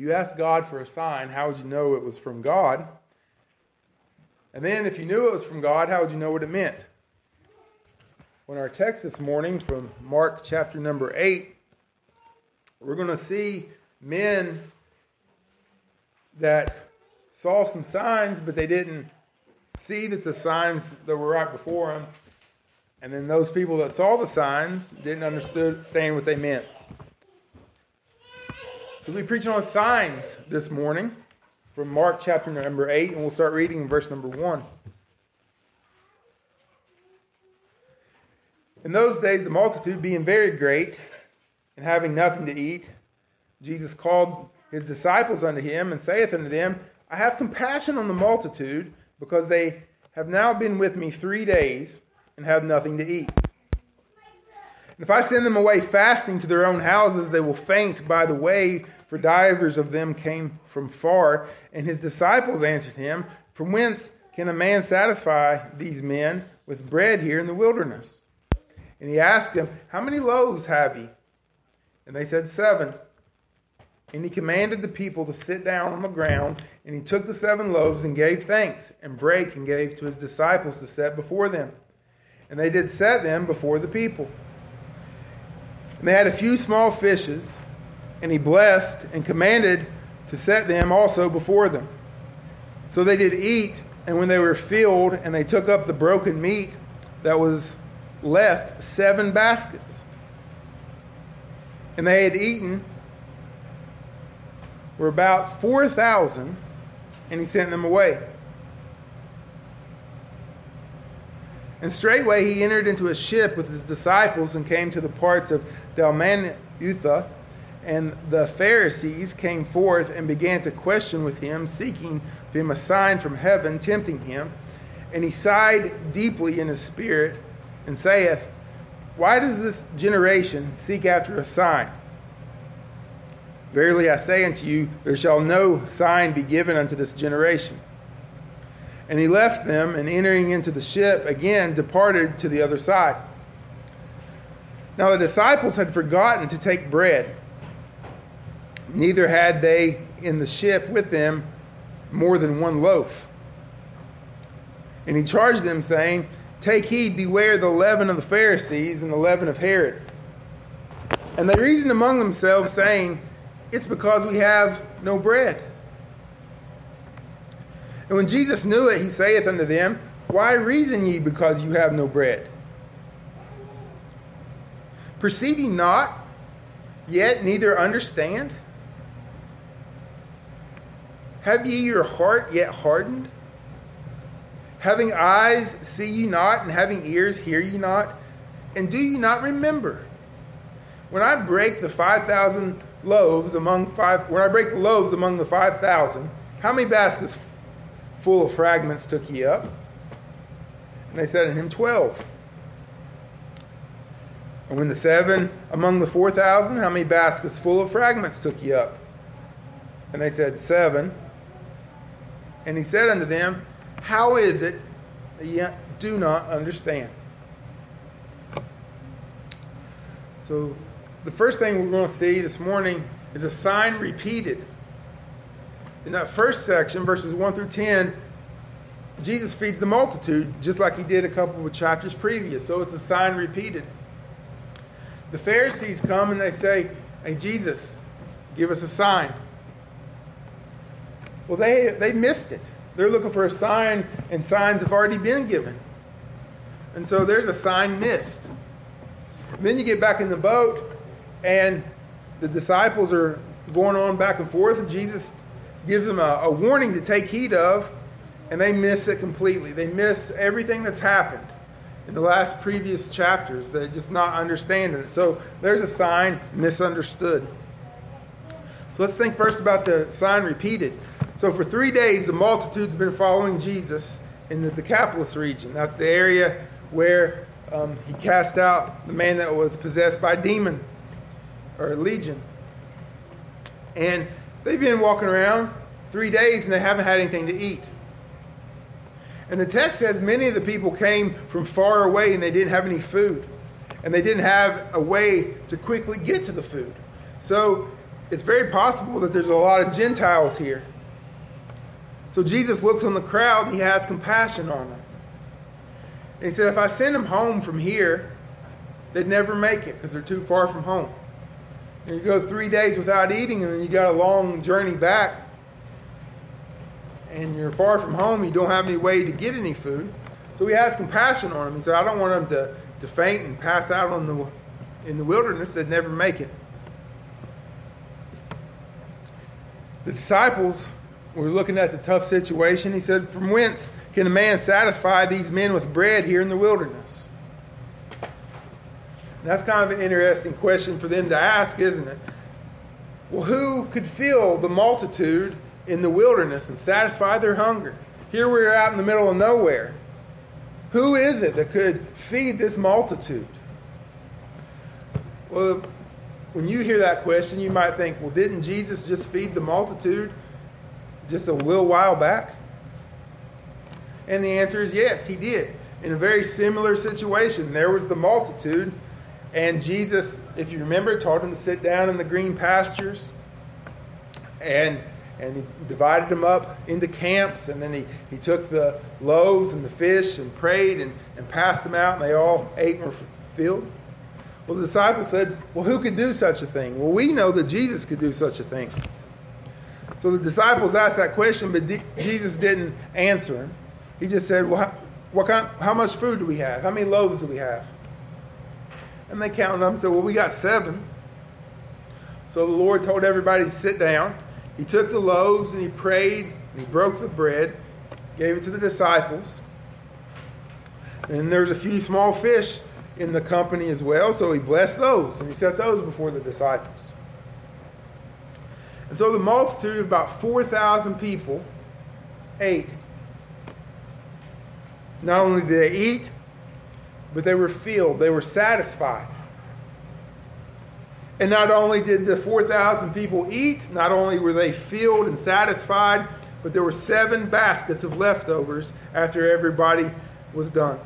you asked God for a sign, how would you know it was from God? And then, if you knew it was from God, how would you know what it meant? When our text this morning from Mark chapter number 8, we're going to see men that saw some signs, but they didn't see that the signs that were right before them. And then those people that saw the signs didn't understand what they meant. So we're preaching on signs this morning from Mark chapter number 8, and we'll start reading in verse number 1. In those days, the multitude being very great and having nothing to eat, Jesus called his disciples unto him and saith unto them, I have compassion on the multitude, because they have now been with me three days and have nothing to eat. And if I send them away fasting to their own houses, they will faint by the way, for divers of them came from far. And his disciples answered him, From whence can a man satisfy these men with bread here in the wilderness? And he asked them, How many loaves have ye? And they said, Seven. And he commanded the people to sit down on the ground, and he took the seven loaves and gave thanks, and brake and gave to his disciples to set before them. And they did set them before the people. And they had a few small fishes, and he blessed and commanded to set them also before them. So they did eat, and when they were filled, and they took up the broken meat that was left seven baskets. And they had eaten were about 4,000, and he sent them away. And straightway he entered into a ship with his disciples and came to the parts of Dalmanutha. And the Pharisees came forth and began to question with him, seeking him a sign from heaven, tempting him. And he sighed deeply in his spirit and saith, Why does this generation seek after a sign? Verily I say unto you, there shall no sign be given unto this generation. And he left them, and entering into the ship again, departed to the other side. Now the disciples had forgotten to take bread, neither had they in the ship with them more than one loaf. And he charged them, saying, Take heed, beware the leaven of the Pharisees and the leaven of Herod. And they reasoned among themselves, saying, It's because we have no bread. And when Jesus knew it, he saith unto them, Why reason ye because you have no bread? Perceive ye not, yet neither understand? Have ye your heart yet hardened? Having eyes, see ye not, and having ears, hear ye not? And do ye not remember? When I break the 5,000 loaves among five, when I break the loaves among the 5,000, how many baskets full of fragments took ye up? And they said unto him, Twelve. And when the seven among the four thousand, how many baskets full of fragments took ye up? And they said, Seven. And he said unto them, How is it that ye do not understand? So, the first thing we're going to see this morning is a sign repeated. In that first section, verses 1 through 10, Jesus feeds the multitude just like he did a couple of chapters previous. So it's a sign repeated. The Pharisees come and they say, Hey, Jesus, give us a sign. Well, they, they missed it. They're looking for a sign, and signs have already been given. And so there's a sign missed. And then you get back in the boat, and the disciples are going on back and forth, and Jesus gives them a, a warning to take heed of, and they miss it completely. They miss everything that's happened in the last previous chapters. They're just not understanding it. So there's a sign misunderstood. Let's think first about the sign repeated. So for three days, the multitude's been following Jesus in the Decapolis region. That's the area where um, he cast out the man that was possessed by demon or legion. And they've been walking around three days and they haven't had anything to eat. And the text says many of the people came from far away and they didn't have any food. And they didn't have a way to quickly get to the food. So it's very possible that there's a lot of Gentiles here. So Jesus looks on the crowd and he has compassion on them. And he said, If I send them home from here, they'd never make it because they're too far from home. And you go three days without eating, and then you got a long journey back, and you're far from home, you don't have any way to get any food. So he has compassion on them. He said, I don't want them to, to faint and pass out on the, in the wilderness. They'd never make it. The disciples were looking at the tough situation. He said, From whence can a man satisfy these men with bread here in the wilderness? That's kind of an interesting question for them to ask, isn't it? Well, who could fill the multitude in the wilderness and satisfy their hunger? Here we are out in the middle of nowhere. Who is it that could feed this multitude? Well, when you hear that question, you might think, well, didn't Jesus just feed the multitude just a little while back? And the answer is yes, he did. In a very similar situation, there was the multitude, and Jesus, if you remember, taught them to sit down in the green pastures. And and he divided them up into camps, and then he, he took the loaves and the fish and prayed and, and passed them out, and they all ate and were filled. Well, the disciples said, Well, who could do such a thing? Well, we know that Jesus could do such a thing. So the disciples asked that question, but Jesus didn't answer him. He just said, Well, how, what kind, how much food do we have? How many loaves do we have? And they counted them and said, Well, we got seven. So the Lord told everybody to sit down. He took the loaves and he prayed and he broke the bread, gave it to the disciples. And there's a few small fish in the company as well, so he blessed those and he set those before the disciples. And so the multitude of about 4,000 people ate. Not only did they eat, but they were filled, they were satisfied. And not only did the 4,000 people eat, not only were they filled and satisfied, but there were seven baskets of leftovers after everybody was done.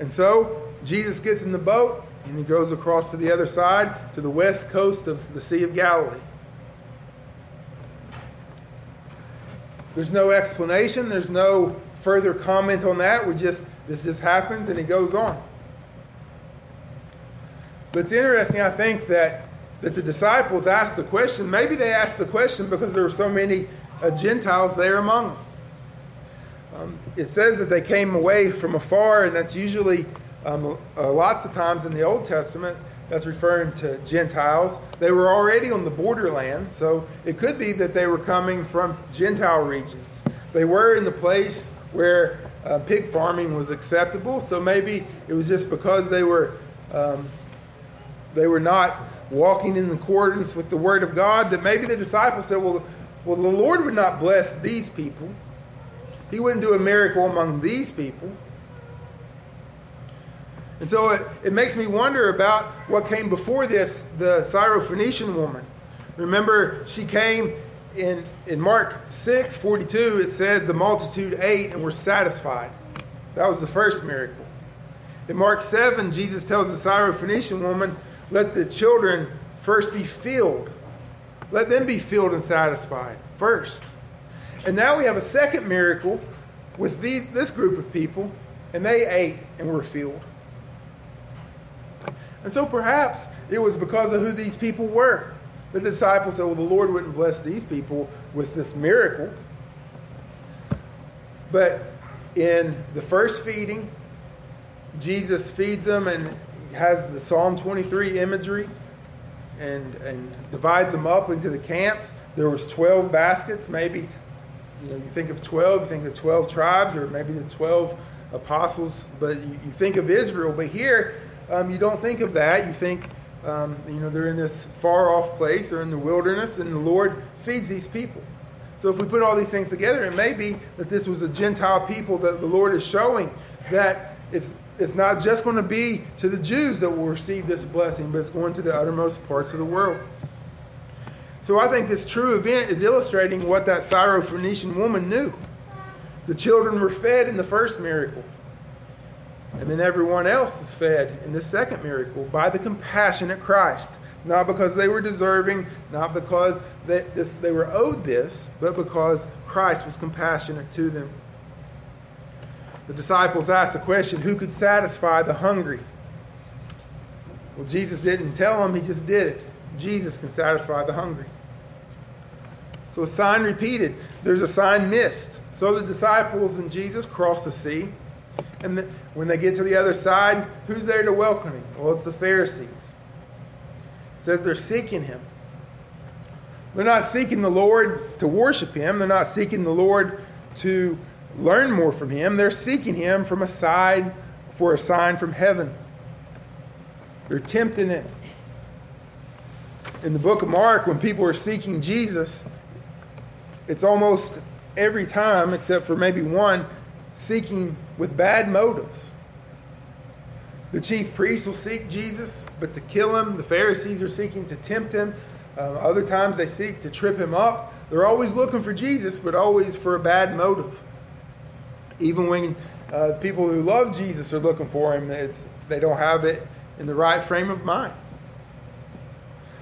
And so Jesus gets in the boat and he goes across to the other side to the west coast of the Sea of Galilee. There's no explanation, there's no further comment on that. We just this just happens and he goes on. But it's interesting, I think, that, that the disciples asked the question. Maybe they asked the question because there were so many uh, Gentiles there among them. Um, it says that they came away from afar, and that's usually um, uh, lots of times in the Old Testament, that's referring to Gentiles. They were already on the borderland, so it could be that they were coming from Gentile regions. They were in the place where uh, pig farming was acceptable, so maybe it was just because they were um, they were not walking in accordance with the word of God, that maybe the disciples said, well, well, the Lord would not bless these people. He wouldn't do a miracle among these people. And so it, it makes me wonder about what came before this, the Syrophoenician woman. Remember, she came in, in Mark 6 42, it says the multitude ate and were satisfied. That was the first miracle. In Mark 7, Jesus tells the Syrophoenician woman, let the children first be filled. Let them be filled and satisfied first. And now we have a second miracle with the, this group of people, and they ate and were filled. And so perhaps it was because of who these people were. The disciples said, Well, the Lord wouldn't bless these people with this miracle. But in the first feeding, Jesus feeds them and has the Psalm 23 imagery and, and divides them up into the camps. There was 12 baskets, maybe you know, you think of 12, you think of 12 tribes, or maybe the 12 apostles, but you, you think of Israel. But here, um, you don't think of that. You think, um, you know, they're in this far off place, they're in the wilderness, and the Lord feeds these people. So if we put all these things together, it may be that this was a Gentile people that the Lord is showing that it's it's not just going to be to the Jews that will receive this blessing, but it's going to the uttermost parts of the world. So I think this true event is illustrating what that Syrophoenician woman knew. The children were fed in the first miracle. And then everyone else is fed in the second miracle by the compassionate Christ. Not because they were deserving, not because they, this, they were owed this, but because Christ was compassionate to them. The disciples asked the question who could satisfy the hungry? Well, Jesus didn't tell them, he just did it. Jesus can satisfy the hungry. So a sign repeated, there's a sign missed. So the disciples and Jesus cross the sea. And the, when they get to the other side, who's there to welcome him? Well, it's the Pharisees. It says they're seeking him. They're not seeking the Lord to worship him. They're not seeking the Lord to learn more from him. They're seeking him from a side for a sign from heaven. They're tempting him. In the book of Mark, when people are seeking Jesus, it's almost every time, except for maybe one, seeking with bad motives. The chief priests will seek Jesus, but to kill him. The Pharisees are seeking to tempt him. Uh, other times they seek to trip him up. They're always looking for Jesus, but always for a bad motive. Even when uh, people who love Jesus are looking for him, it's, they don't have it in the right frame of mind.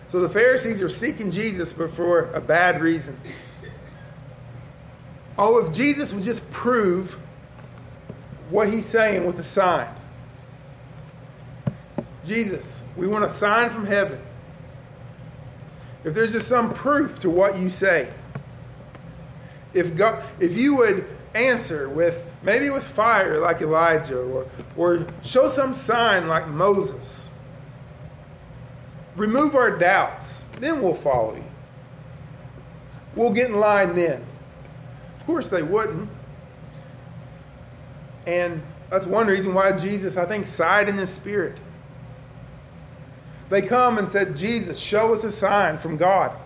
So the Pharisees are seeking Jesus, but for a bad reason. Oh, if Jesus would just prove what he's saying with a sign. Jesus, we want a sign from heaven. If there's just some proof to what you say. If God, if you would answer with maybe with fire like Elijah or, or show some sign like Moses. Remove our doubts, then we'll follow you. We'll get in line then. Of course, they wouldn't. And that's one reason why Jesus, I think, sighed in his spirit. They come and said, Jesus, show us a sign from God.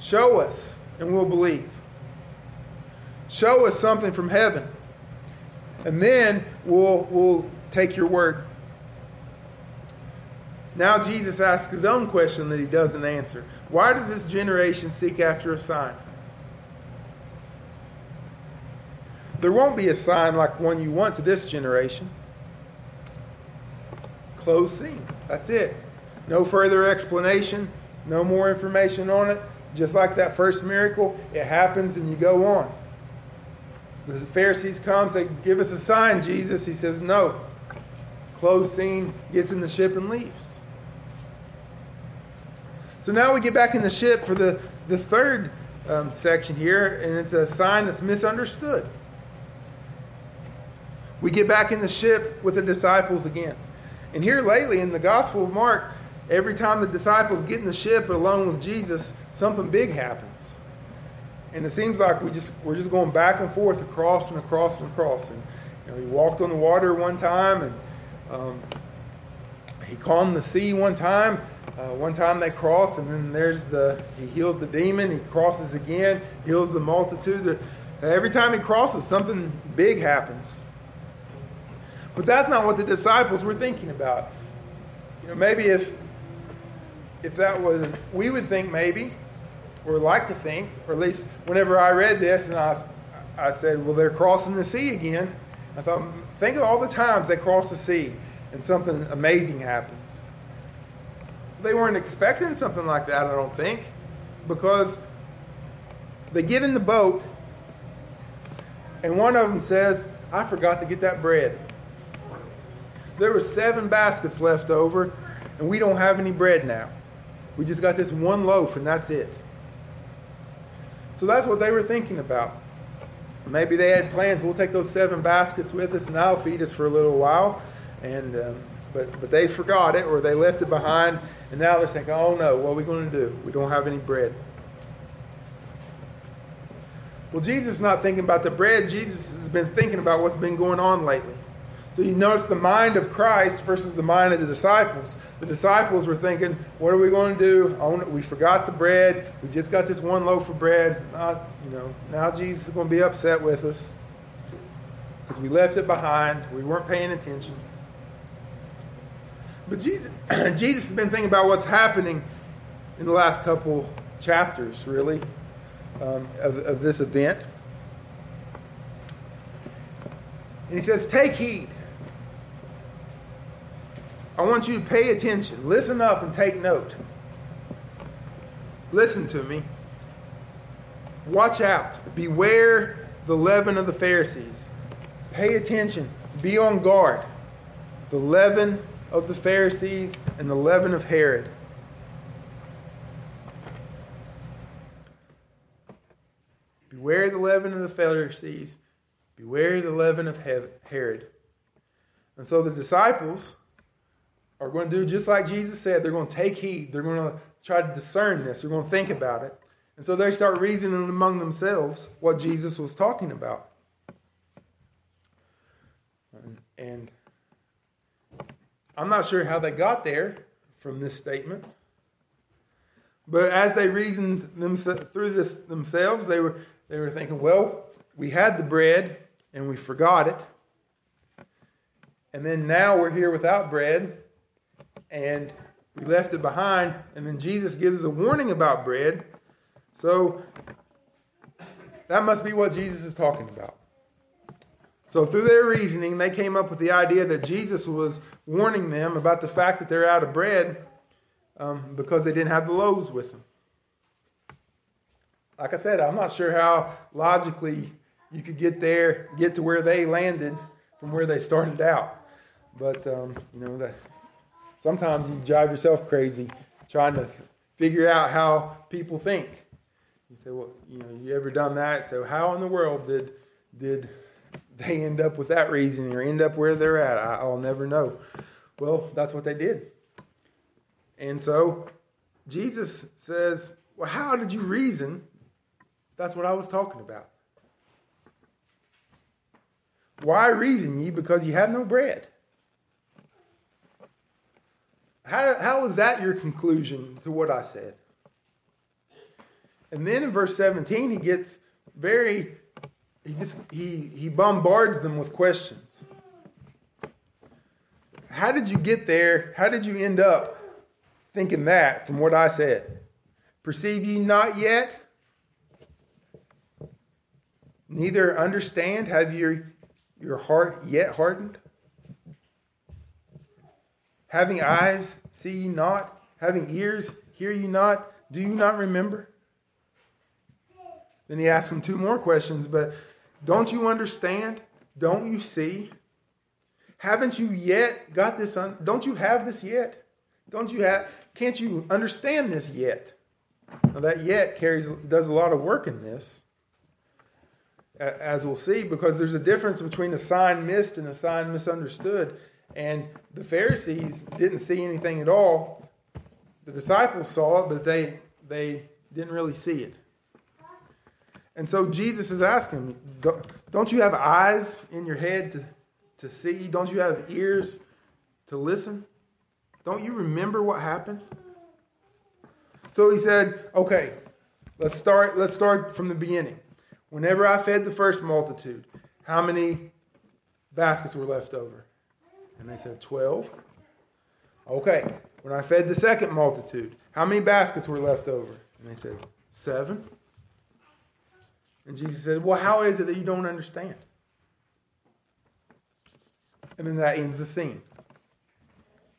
Show us, and we'll believe. Show us something from heaven, and then we'll, we'll take your word. Now Jesus asks his own question that he doesn't answer. Why does this generation seek after a sign? There won't be a sign like one you want to this generation. Closed scene. That's it. No further explanation, no more information on it. Just like that first miracle, it happens and you go on. The Pharisees comes, they give us a sign, Jesus. He says, no. Closed scene, gets in the ship and leaves. So now we get back in the ship for the, the third um, section here, and it's a sign that's misunderstood. We get back in the ship with the disciples again. And here lately in the Gospel of Mark, every time the disciples get in the ship alone with Jesus, something big happens. And it seems like we just we're just going back and forth across and across and across. And you know, he walked on the water one time, and um, he calmed the sea one time. Uh, one time they cross, and then there's the he heals the demon. He crosses again, heals the multitude. Every time he crosses, something big happens. But that's not what the disciples were thinking about. You know, maybe if if that was we would think maybe or like to think, or at least whenever I read this and I, I said, well, they're crossing the sea again. I thought, think of all the times they cross the sea and something amazing happens. They weren't expecting something like that, I don't think, because they get in the boat and one of them says, I forgot to get that bread. There were seven baskets left over, and we don't have any bread now. We just got this one loaf, and that's it. So that's what they were thinking about. Maybe they had plans. We'll take those seven baskets with us, and that'll feed us for a little while. And um, but but they forgot it, or they left it behind, and now they're thinking, "Oh no, what are we going to do? We don't have any bread." Well, Jesus is not thinking about the bread. Jesus has been thinking about what's been going on lately. So you notice the mind of Christ versus the mind of the disciples. The disciples were thinking, what are we going to do? Oh, we forgot the bread. We just got this one loaf of bread. You know, now Jesus is going to be upset with us because we left it behind. We weren't paying attention. But Jesus, Jesus has been thinking about what's happening in the last couple chapters, really, um, of, of this event. And he says, Take heed. I want you to pay attention. Listen up and take note. Listen to me. Watch out. Beware the leaven of the Pharisees. Pay attention. Be on guard. The leaven of the Pharisees and the leaven of Herod. Beware the leaven of the Pharisees. Beware the leaven of Herod. And so the disciples are going to do just like Jesus said. They're going to take heed. They're going to try to discern this. They're going to think about it. And so they start reasoning among themselves what Jesus was talking about. And I'm not sure how they got there from this statement. But as they reasoned through this themselves, they were, they were thinking, well, we had the bread and we forgot it. And then now we're here without bread and we left it behind. And then Jesus gives us a warning about bread. So that must be what Jesus is talking about. So, through their reasoning, they came up with the idea that Jesus was warning them about the fact that they're out of bread um, because they didn't have the loaves with them. Like I said, I'm not sure how logically you could get there, get to where they landed from where they started out. But, um, you know, that sometimes you drive yourself crazy trying to figure out how people think. You say, well, you know, you ever done that? So, how in the world did did they end up with that reason or end up where they're at. I, will never know. Well, that's what they did. And so Jesus says, Well, how did you reason? That's what I was talking about. Why reason ye? Because you have no bread. How, how is that your conclusion to what I said? And then in verse 17, he gets very he just he he bombards them with questions. How did you get there? How did you end up thinking that from what I said? Perceive ye not yet? Neither understand? Have your, your heart yet hardened? Having eyes, see ye not? Having ears, hear ye not? Do you not remember? Then he asks them two more questions, but don't you understand? Don't you see? Haven't you yet got this? Un- don't you have this yet? Don't you have? Can't you understand this yet? Now that yet carries does a lot of work in this, as we'll see, because there's a difference between a sign missed and a sign misunderstood. And the Pharisees didn't see anything at all. The disciples saw it, but they they didn't really see it. And so Jesus is asking, don't you have eyes in your head to, to see? Don't you have ears to listen? Don't you remember what happened? So he said, okay, let's start, let's start from the beginning. Whenever I fed the first multitude, how many baskets were left over? And they said, 12. Okay. When I fed the second multitude, how many baskets were left over? And they said, Seven. And Jesus said, Well, how is it that you don't understand? And then that ends the scene.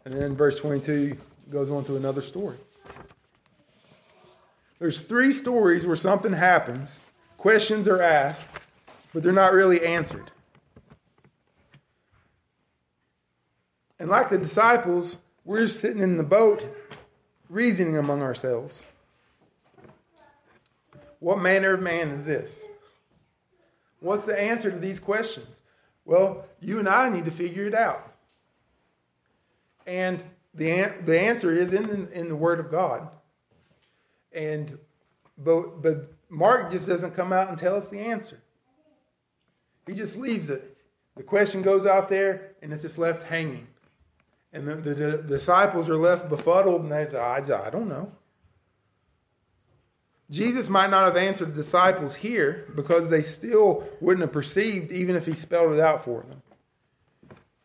And then verse 22 goes on to another story. There's three stories where something happens, questions are asked, but they're not really answered. And like the disciples, we're sitting in the boat reasoning among ourselves. What manner of man is this? What's the answer to these questions? Well, you and I need to figure it out. And the, the answer is in, in the Word of God. And but, but Mark just doesn't come out and tell us the answer. He just leaves it. The question goes out there and it's just left hanging. And the, the, the disciples are left befuddled and they say, I, I don't know. Jesus might not have answered the disciples here because they still wouldn't have perceived even if he spelled it out for them.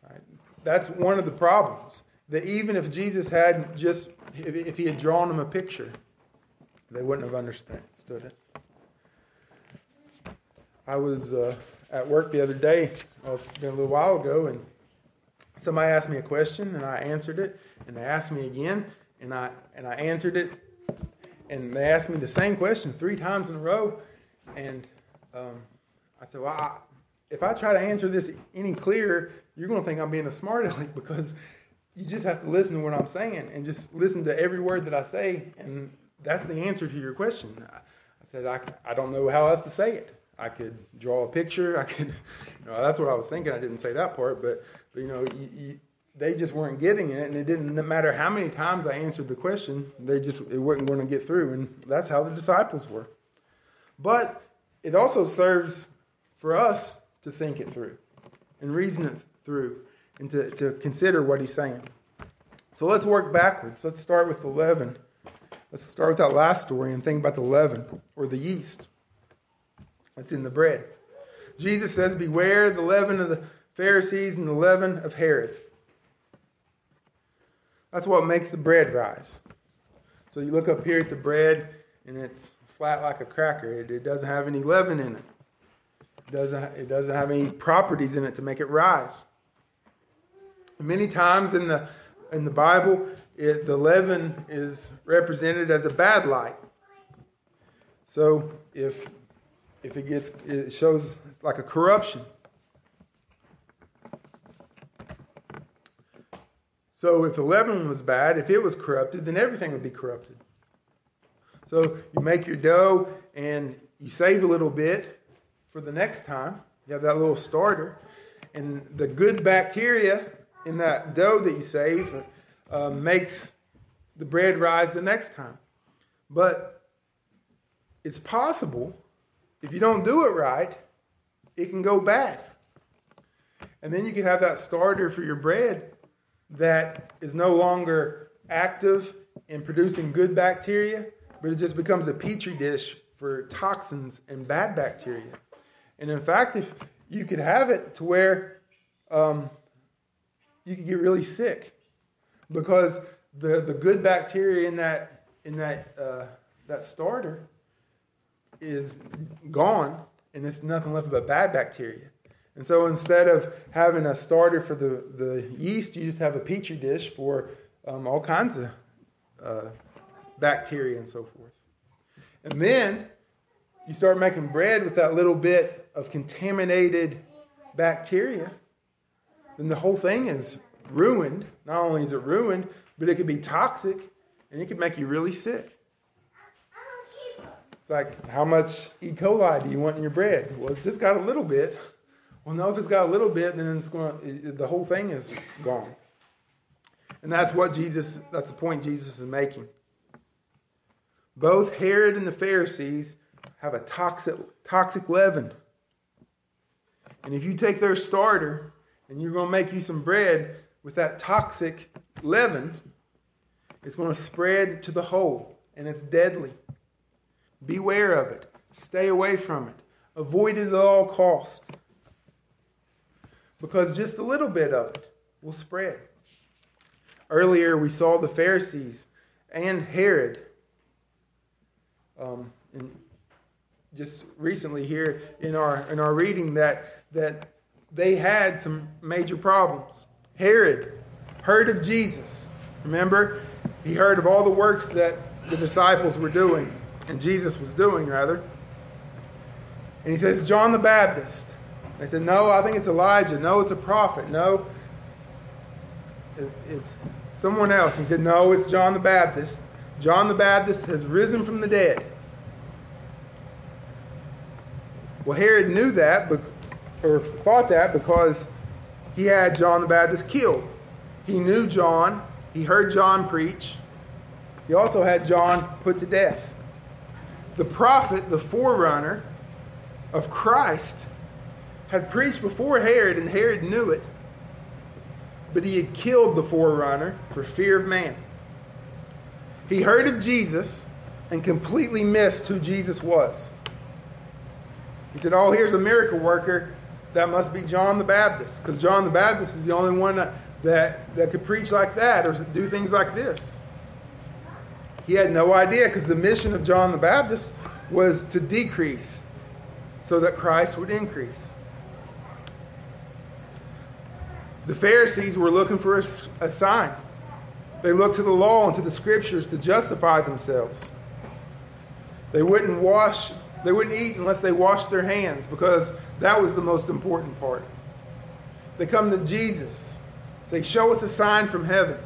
Right? That's one of the problems. That even if Jesus had just, if he had drawn them a picture, they wouldn't have understood it. I was uh, at work the other day. Well, it's been a little while ago, and somebody asked me a question, and I answered it, and they asked me again, and I and I answered it, and they asked me the same question three times in a row, and um, I said, well, I, if I try to answer this any clearer, you're going to think I'm being a smart aleck because you just have to listen to what I'm saying and just listen to every word that I say, and that's the answer to your question. I, I said, I, I don't know how else to say it. I could draw a picture. I could, you know, that's what I was thinking. I didn't say that part, but, but you know, you, you, they just weren't getting it, and it didn't matter how many times I answered the question. They just it wasn't going to get through, and that's how the disciples were. But it also serves for us to think it through and reason it through and to, to consider what he's saying. So let's work backwards. Let's start with the leaven. Let's start with that last story and think about the leaven or the yeast that's in the bread. Jesus says, Beware the leaven of the Pharisees and the leaven of Herod. That's what makes the bread rise. So you look up here at the bread, and it's flat like a cracker. It, it doesn't have any leaven in it. It doesn't, it doesn't have any properties in it to make it rise. Many times in the in the Bible, it, the leaven is represented as a bad light. So if if it gets it shows it's like a corruption. So if the leaven was bad, if it was corrupted, then everything would be corrupted. So you make your dough and you save a little bit for the next time. You have that little starter. And the good bacteria in that dough that you save uh, makes the bread rise the next time. But it's possible, if you don't do it right, it can go bad. And then you can have that starter for your bread that is no longer active in producing good bacteria, but it just becomes a petri dish for toxins and bad bacteria. And in fact, if you could have it to where um, you could get really sick because the, the good bacteria in that in that uh, that starter is gone and it's nothing left but bad bacteria. And so instead of having a starter for the, the yeast, you just have a petri dish for um, all kinds of uh, bacteria and so forth. And then you start making bread with that little bit of contaminated bacteria then the whole thing is ruined. Not only is it ruined, but it could be toxic and it could make you really sick. It's like, how much E. coli do you want in your bread? Well, it's just got a little bit. Well, no, if it's got a little bit, then it's going. The whole thing is gone. And that's what Jesus. That's the point Jesus is making. Both Herod and the Pharisees have a toxic, toxic leaven. And if you take their starter and you're going to make you some bread with that toxic leaven, it's going to spread to the whole and it's deadly. Beware of it. Stay away from it. Avoid it at all cost. Because just a little bit of it will spread. Earlier, we saw the Pharisees and Herod. Um, and just recently here in our in our reading that that they had some major problems. Herod heard of Jesus. Remember, he heard of all the works that the disciples were doing, and Jesus was doing, rather. And he says, John the Baptist. They said, No, I think it's Elijah. No, it's a prophet. No, it's someone else. He said, No, it's John the Baptist. John the Baptist has risen from the dead. Well, Herod knew that, or thought that because he had John the Baptist killed. He knew John, he heard John preach. He also had John put to death. The prophet, the forerunner of Christ, had preached before Herod, and Herod knew it. But he had killed the forerunner for fear of man. He heard of Jesus and completely missed who Jesus was. He said, Oh, here's a miracle worker that must be John the Baptist, because John the Baptist is the only one that, that, that could preach like that or do things like this. He had no idea because the mission of John the Baptist was to decrease so that Christ would increase. The Pharisees were looking for a, a sign. They looked to the law and to the scriptures to justify themselves. They wouldn't wash, they wouldn't eat unless they washed their hands because that was the most important part. They come to Jesus, say, Show us a sign from heaven.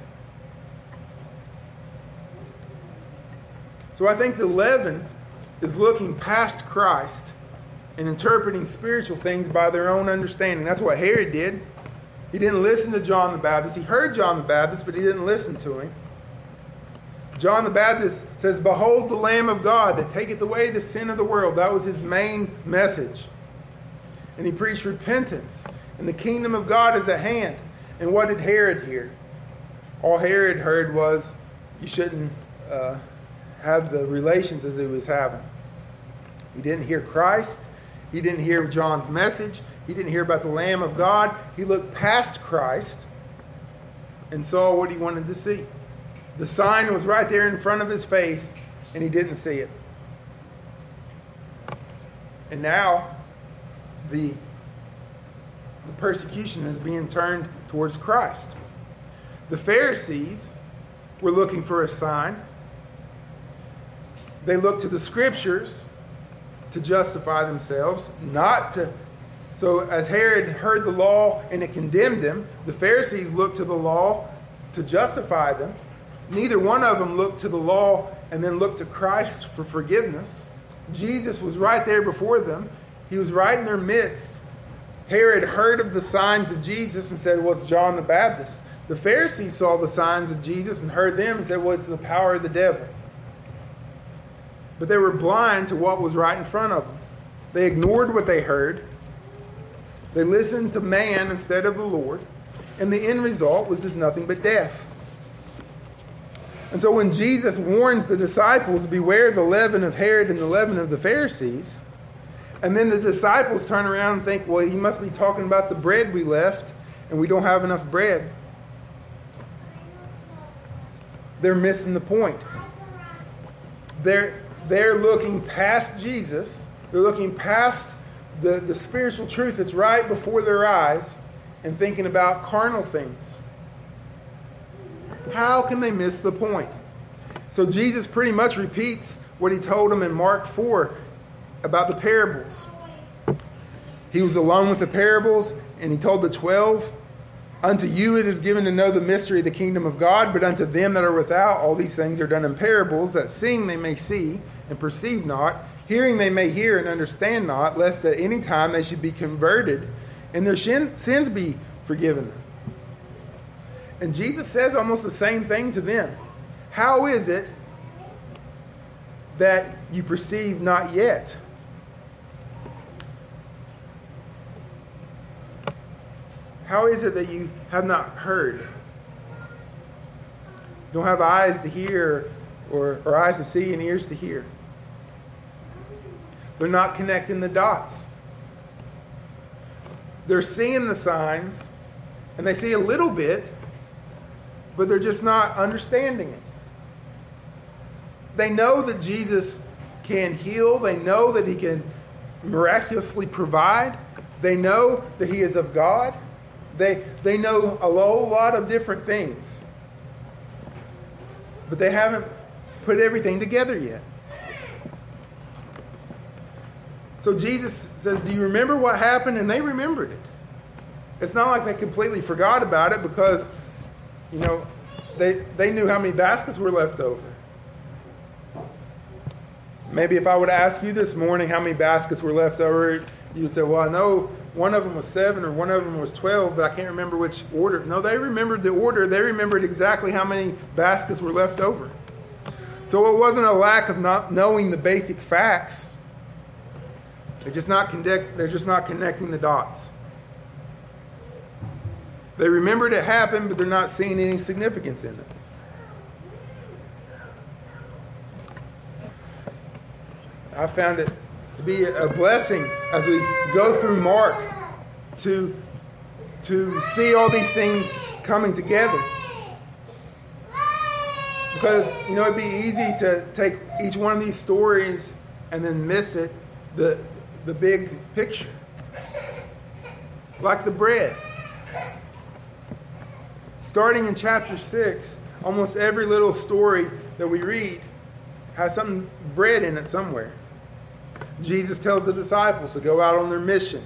So I think the leaven is looking past Christ and interpreting spiritual things by their own understanding. That's what Herod did. He didn't listen to John the Baptist. He heard John the Baptist, but he didn't listen to him. John the Baptist says, Behold the Lamb of God that taketh away the sin of the world. That was his main message. And he preached repentance, and the kingdom of God is at hand. And what did Herod hear? All Herod heard was, You shouldn't uh, have the relations as he was having. He didn't hear Christ. He didn't hear John's message. He didn't hear about the Lamb of God. He looked past Christ and saw what he wanted to see. The sign was right there in front of his face, and he didn't see it. And now, the, the persecution is being turned towards Christ. The Pharisees were looking for a sign. They looked to the scriptures to justify themselves, not to. So, as Herod heard the law and it condemned him, the Pharisees looked to the law to justify them. Neither one of them looked to the law and then looked to Christ for forgiveness. Jesus was right there before them, he was right in their midst. Herod heard of the signs of Jesus and said, Well, it's John the Baptist. The Pharisees saw the signs of Jesus and heard them and said, Well, it's the power of the devil but they were blind to what was right in front of them. They ignored what they heard. They listened to man instead of the Lord. And the end result was just nothing but death. And so when Jesus warns the disciples, beware the leaven of Herod and the leaven of the Pharisees, and then the disciples turn around and think, well, he must be talking about the bread we left, and we don't have enough bread. They're missing the point. They're, they're looking past Jesus, they're looking past the, the spiritual truth that's right before their eyes and thinking about carnal things. How can they miss the point? So Jesus pretty much repeats what he told them in Mark 4 about the parables. He was alone with the parables, and he told the twelve, Unto you it is given to know the mystery of the kingdom of God, but unto them that are without, all these things are done in parables, that seeing they may see and perceive not, hearing they may hear and understand not, lest at any time they should be converted and their sins be forgiven them. And Jesus says almost the same thing to them. How is it that you perceive not yet? How is it that you have not heard? Don't have eyes to hear or, or eyes to see and ears to hear. They're not connecting the dots. They're seeing the signs and they see a little bit, but they're just not understanding it. They know that Jesus can heal, they know that he can miraculously provide, they know that he is of God. They, they know a whole lot of different things, but they haven't put everything together yet. So Jesus says, Do you remember what happened? And they remembered it. It's not like they completely forgot about it because, you know, they, they knew how many baskets were left over. Maybe if I would ask you this morning how many baskets were left over, you would say, Well, I know one of them was seven or one of them was 12, but I can't remember which order. No, they remembered the order. They remembered exactly how many baskets were left over. So it wasn't a lack of not knowing the basic facts. They're just not, connect, they're just not connecting the dots. They remembered it happened, but they're not seeing any significance in it. I found it to be a blessing as we go through Mark to, to see all these things coming together. Because, you know, it'd be easy to take each one of these stories and then miss it, the, the big picture. Like the bread. starting in chapter 6, almost every little story that we read has some bread in it somewhere. Jesus tells the disciples to go out on their mission.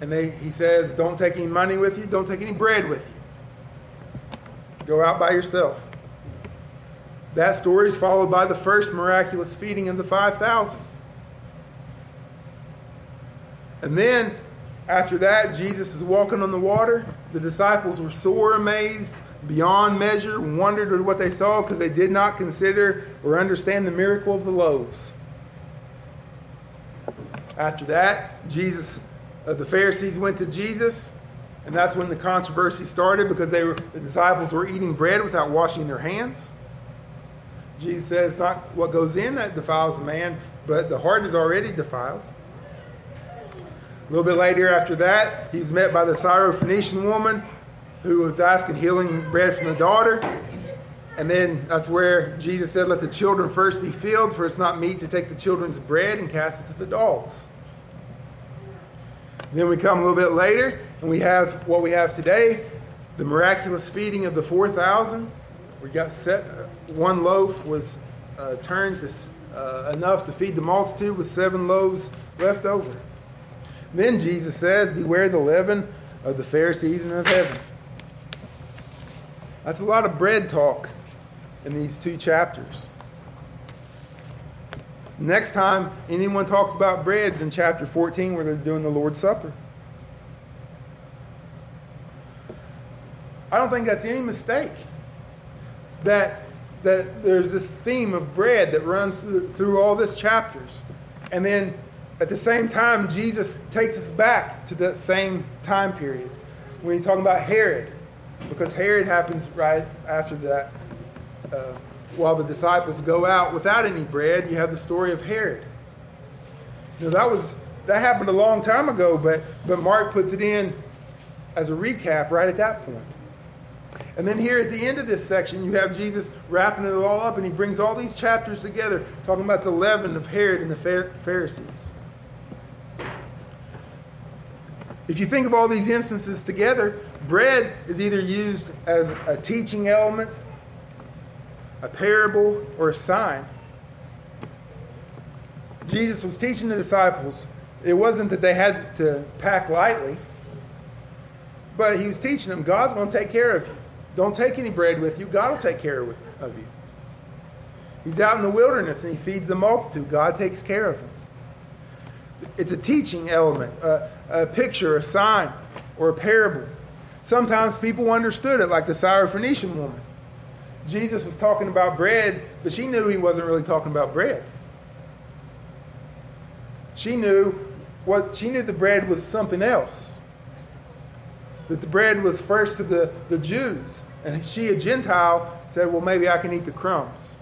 And they, he says, Don't take any money with you, don't take any bread with you. Go out by yourself. That story is followed by the first miraculous feeding of the 5,000. And then, after that, Jesus is walking on the water. The disciples were sore amazed, beyond measure, wondered at what they saw because they did not consider or understand the miracle of the loaves. After that, Jesus, uh, the Pharisees went to Jesus, and that's when the controversy started because they were, the disciples were eating bread without washing their hands. Jesus said it's not what goes in that defiles a man, but the heart is already defiled. A little bit later after that, he's met by the Syrophoenician woman who was asking healing bread from the daughter. And then that's where Jesus said, Let the children first be filled, for it's not meet to take the children's bread and cast it to the dogs. Then we come a little bit later, and we have what we have today the miraculous feeding of the 4,000. We got set, one loaf was uh, turned to, uh, enough to feed the multitude with seven loaves left over. Then Jesus says, Beware the leaven of the Pharisees and of Herod. That's a lot of bread talk in these two chapters. Next time anyone talks about breads in chapter 14 where they're doing the Lord's Supper. I don't think that's any mistake. That, that there's this theme of bread that runs through, through all these chapters. And then at the same time, Jesus takes us back to that same time period when he's talking about Herod, because Herod happens right after that. Uh, while the disciples go out without any bread, you have the story of Herod. Know, that was that happened a long time ago, but but Mark puts it in as a recap right at that point. And then here at the end of this section, you have Jesus wrapping it all up, and he brings all these chapters together, talking about the leaven of Herod and the Pharisees. If you think of all these instances together, bread is either used as a teaching element, a parable, or a sign. Jesus was teaching the disciples. It wasn't that they had to pack lightly, but he was teaching them God's going to take care of you. Don't take any bread with you. God will take care of you. He's out in the wilderness and he feeds the multitude. God takes care of him. It's a teaching element, a, a picture, a sign, or a parable. Sometimes people understood it, like the Syrophoenician woman. Jesus was talking about bread, but she knew he wasn't really talking about bread. She knew what she knew the bread was something else. That the bread was first to the, the Jews. And she, a Gentile, said, Well, maybe I can eat the crumbs.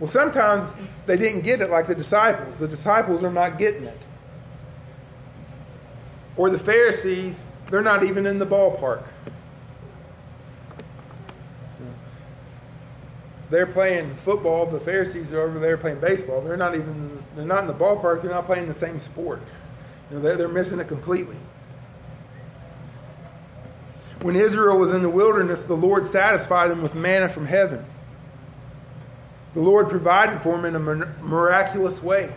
Well, sometimes they didn't get it like the disciples. The disciples are not getting it. Or the Pharisees, they're not even in the ballpark. They're playing football, the Pharisees are over there playing baseball. They're not even they're not in the ballpark, they're not playing the same sport. You know, they're, they're missing it completely. When Israel was in the wilderness, the Lord satisfied them with manna from heaven. The Lord provided for them in a miraculous way.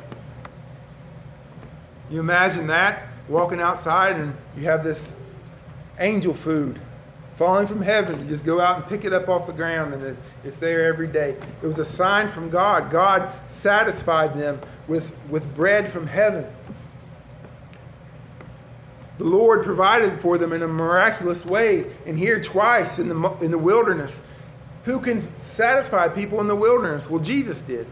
You imagine that walking outside and you have this angel food falling from heaven. You just go out and pick it up off the ground and it's there every day. It was a sign from God. God satisfied them with, with bread from heaven. The Lord provided for them in a miraculous way. And here, twice in the, in the wilderness, who can satisfy people in the wilderness? Well, Jesus did.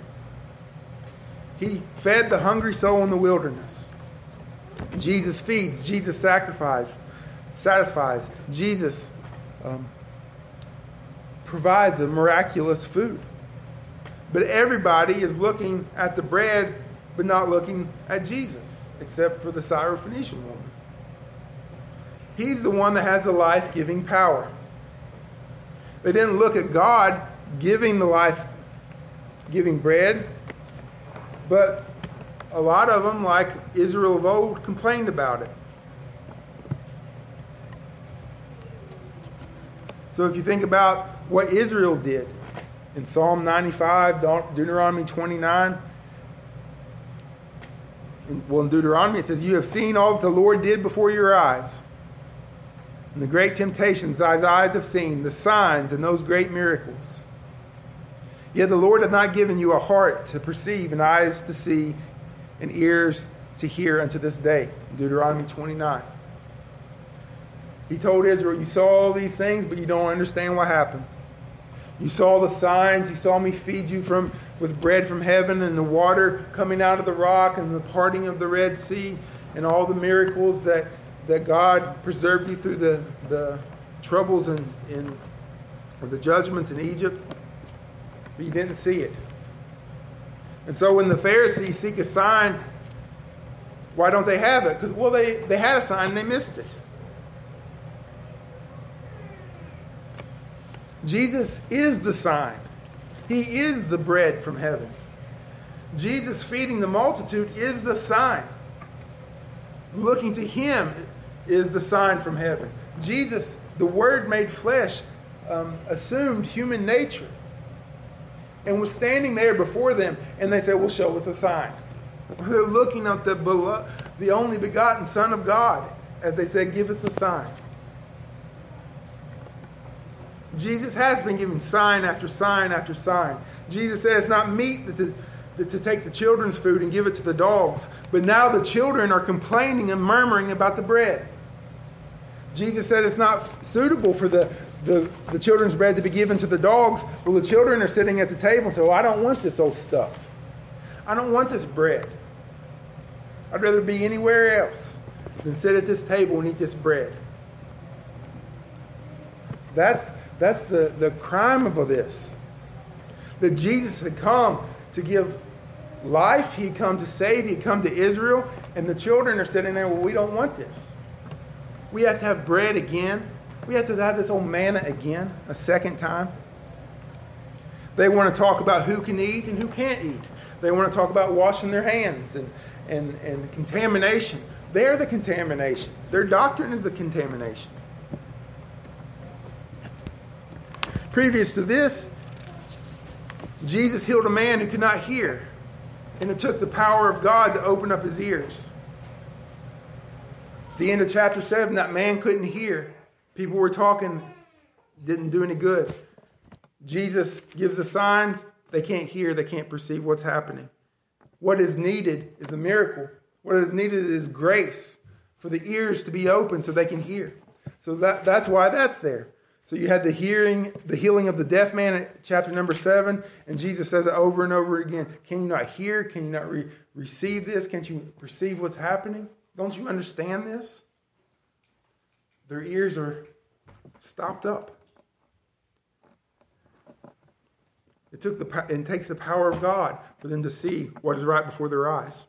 He fed the hungry soul in the wilderness. Jesus feeds, Jesus sacrifices, satisfies. Jesus um, provides a miraculous food. But everybody is looking at the bread, but not looking at Jesus, except for the Syrophoenician woman. He's the one that has the life giving power. They didn't look at God giving the life giving bread, but a lot of them, like Israel of old, complained about it. So if you think about what Israel did in Psalm 95, Deuteronomy 29, well, in Deuteronomy it says, You have seen all that the Lord did before your eyes, and the great temptations thy eyes have seen, the signs and those great miracles. Yet the Lord hath not given you a heart to perceive, and eyes to see, and ears to hear unto this day. Deuteronomy 29. He told Israel, You saw all these things, but you don't understand what happened. You saw the signs. You saw me feed you from with bread from heaven and the water coming out of the rock and the parting of the Red Sea and all the miracles that, that God preserved you through the, the troubles and in, or the judgments in Egypt. But you didn't see it. And so when the Pharisees seek a sign, why don't they have it? Because, well, they, they had a sign and they missed it. Jesus is the sign. He is the bread from heaven. Jesus feeding the multitude is the sign. Looking to him is the sign from heaven. Jesus, the Word made flesh, um, assumed human nature and was standing there before them, and they said, Well, show us a sign. They're looking at the, beloved, the only begotten Son of God as they said, Give us a sign. Jesus has been giving sign after sign after sign. Jesus said it's not meat that the, to take the children's food and give it to the dogs, but now the children are complaining and murmuring about the bread. Jesus said it's not suitable for the, the, the children's bread to be given to the dogs. Well, the children are sitting at the table and say, I don't want this old stuff. I don't want this bread. I'd rather be anywhere else than sit at this table and eat this bread. That's that's the, the crime of all this. That Jesus had come to give life, he'd come to save, he'd come to Israel, and the children are sitting there, well, we don't want this. We have to have bread again. We have to have this old manna again, a second time. They want to talk about who can eat and who can't eat. They want to talk about washing their hands and, and, and contamination. They're the contamination. Their doctrine is the contamination. Previous to this, Jesus healed a man who could not hear, and it took the power of God to open up his ears. The end of chapter 7, that man couldn't hear. People were talking, didn't do any good. Jesus gives the signs, they can't hear, they can't perceive what's happening. What is needed is a miracle. What is needed is grace for the ears to be open so they can hear. So that, that's why that's there. So you had the hearing, the healing of the deaf man at chapter number seven, and Jesus says it over and over again. Can you not hear? Can you not re- receive this? Can't you perceive what's happening? Don't you understand this? Their ears are stopped up. It took the and takes the power of God for them to see what is right before their eyes.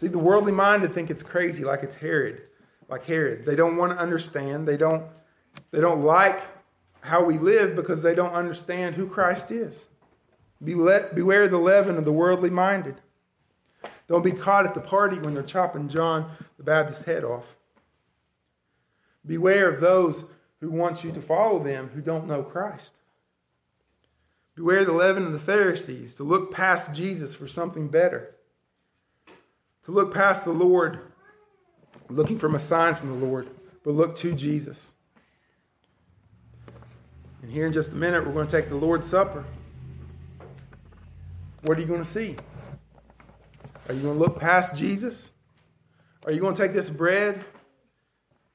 See, the worldly minded think it's crazy, like it's Herod like Herod. They don't want to understand. They don't, they don't like how we live because they don't understand who Christ is. Be let Beware the leaven of the worldly minded. Don't be caught at the party when they're chopping John the Baptist's head off. Beware of those who want you to follow them who don't know Christ. Beware the leaven of the Pharisees, to look past Jesus for something better, to look past the Lord looking from a sign from the Lord, but look to Jesus. And here in just a minute, we're going to take the Lord's Supper. What are you going to see? Are you going to look past Jesus? Are you going to take this bread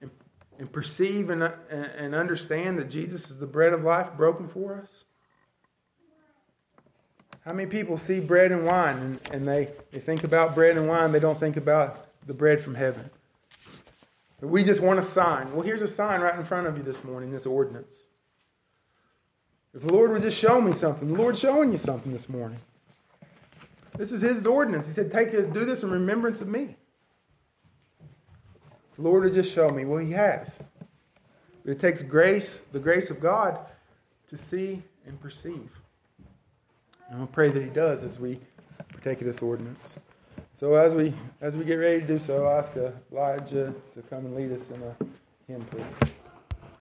and, and perceive and, and understand that Jesus is the bread of life broken for us? How many people see bread and wine and, and they, they think about bread and wine, they don't think about the bread from heaven? We just want a sign. Well, here's a sign right in front of you this morning, this ordinance. If the Lord would just show me something, the Lord's showing you something this morning. This is His ordinance. He said, "Take this, do this in remembrance of me." If the Lord would just show me. Well, He has. But it takes grace, the grace of God, to see and perceive. And I'll pray that He does as we partake of this ordinance. So as we as we get ready to do so, I'll ask Elijah to come and lead us in a hymn, please.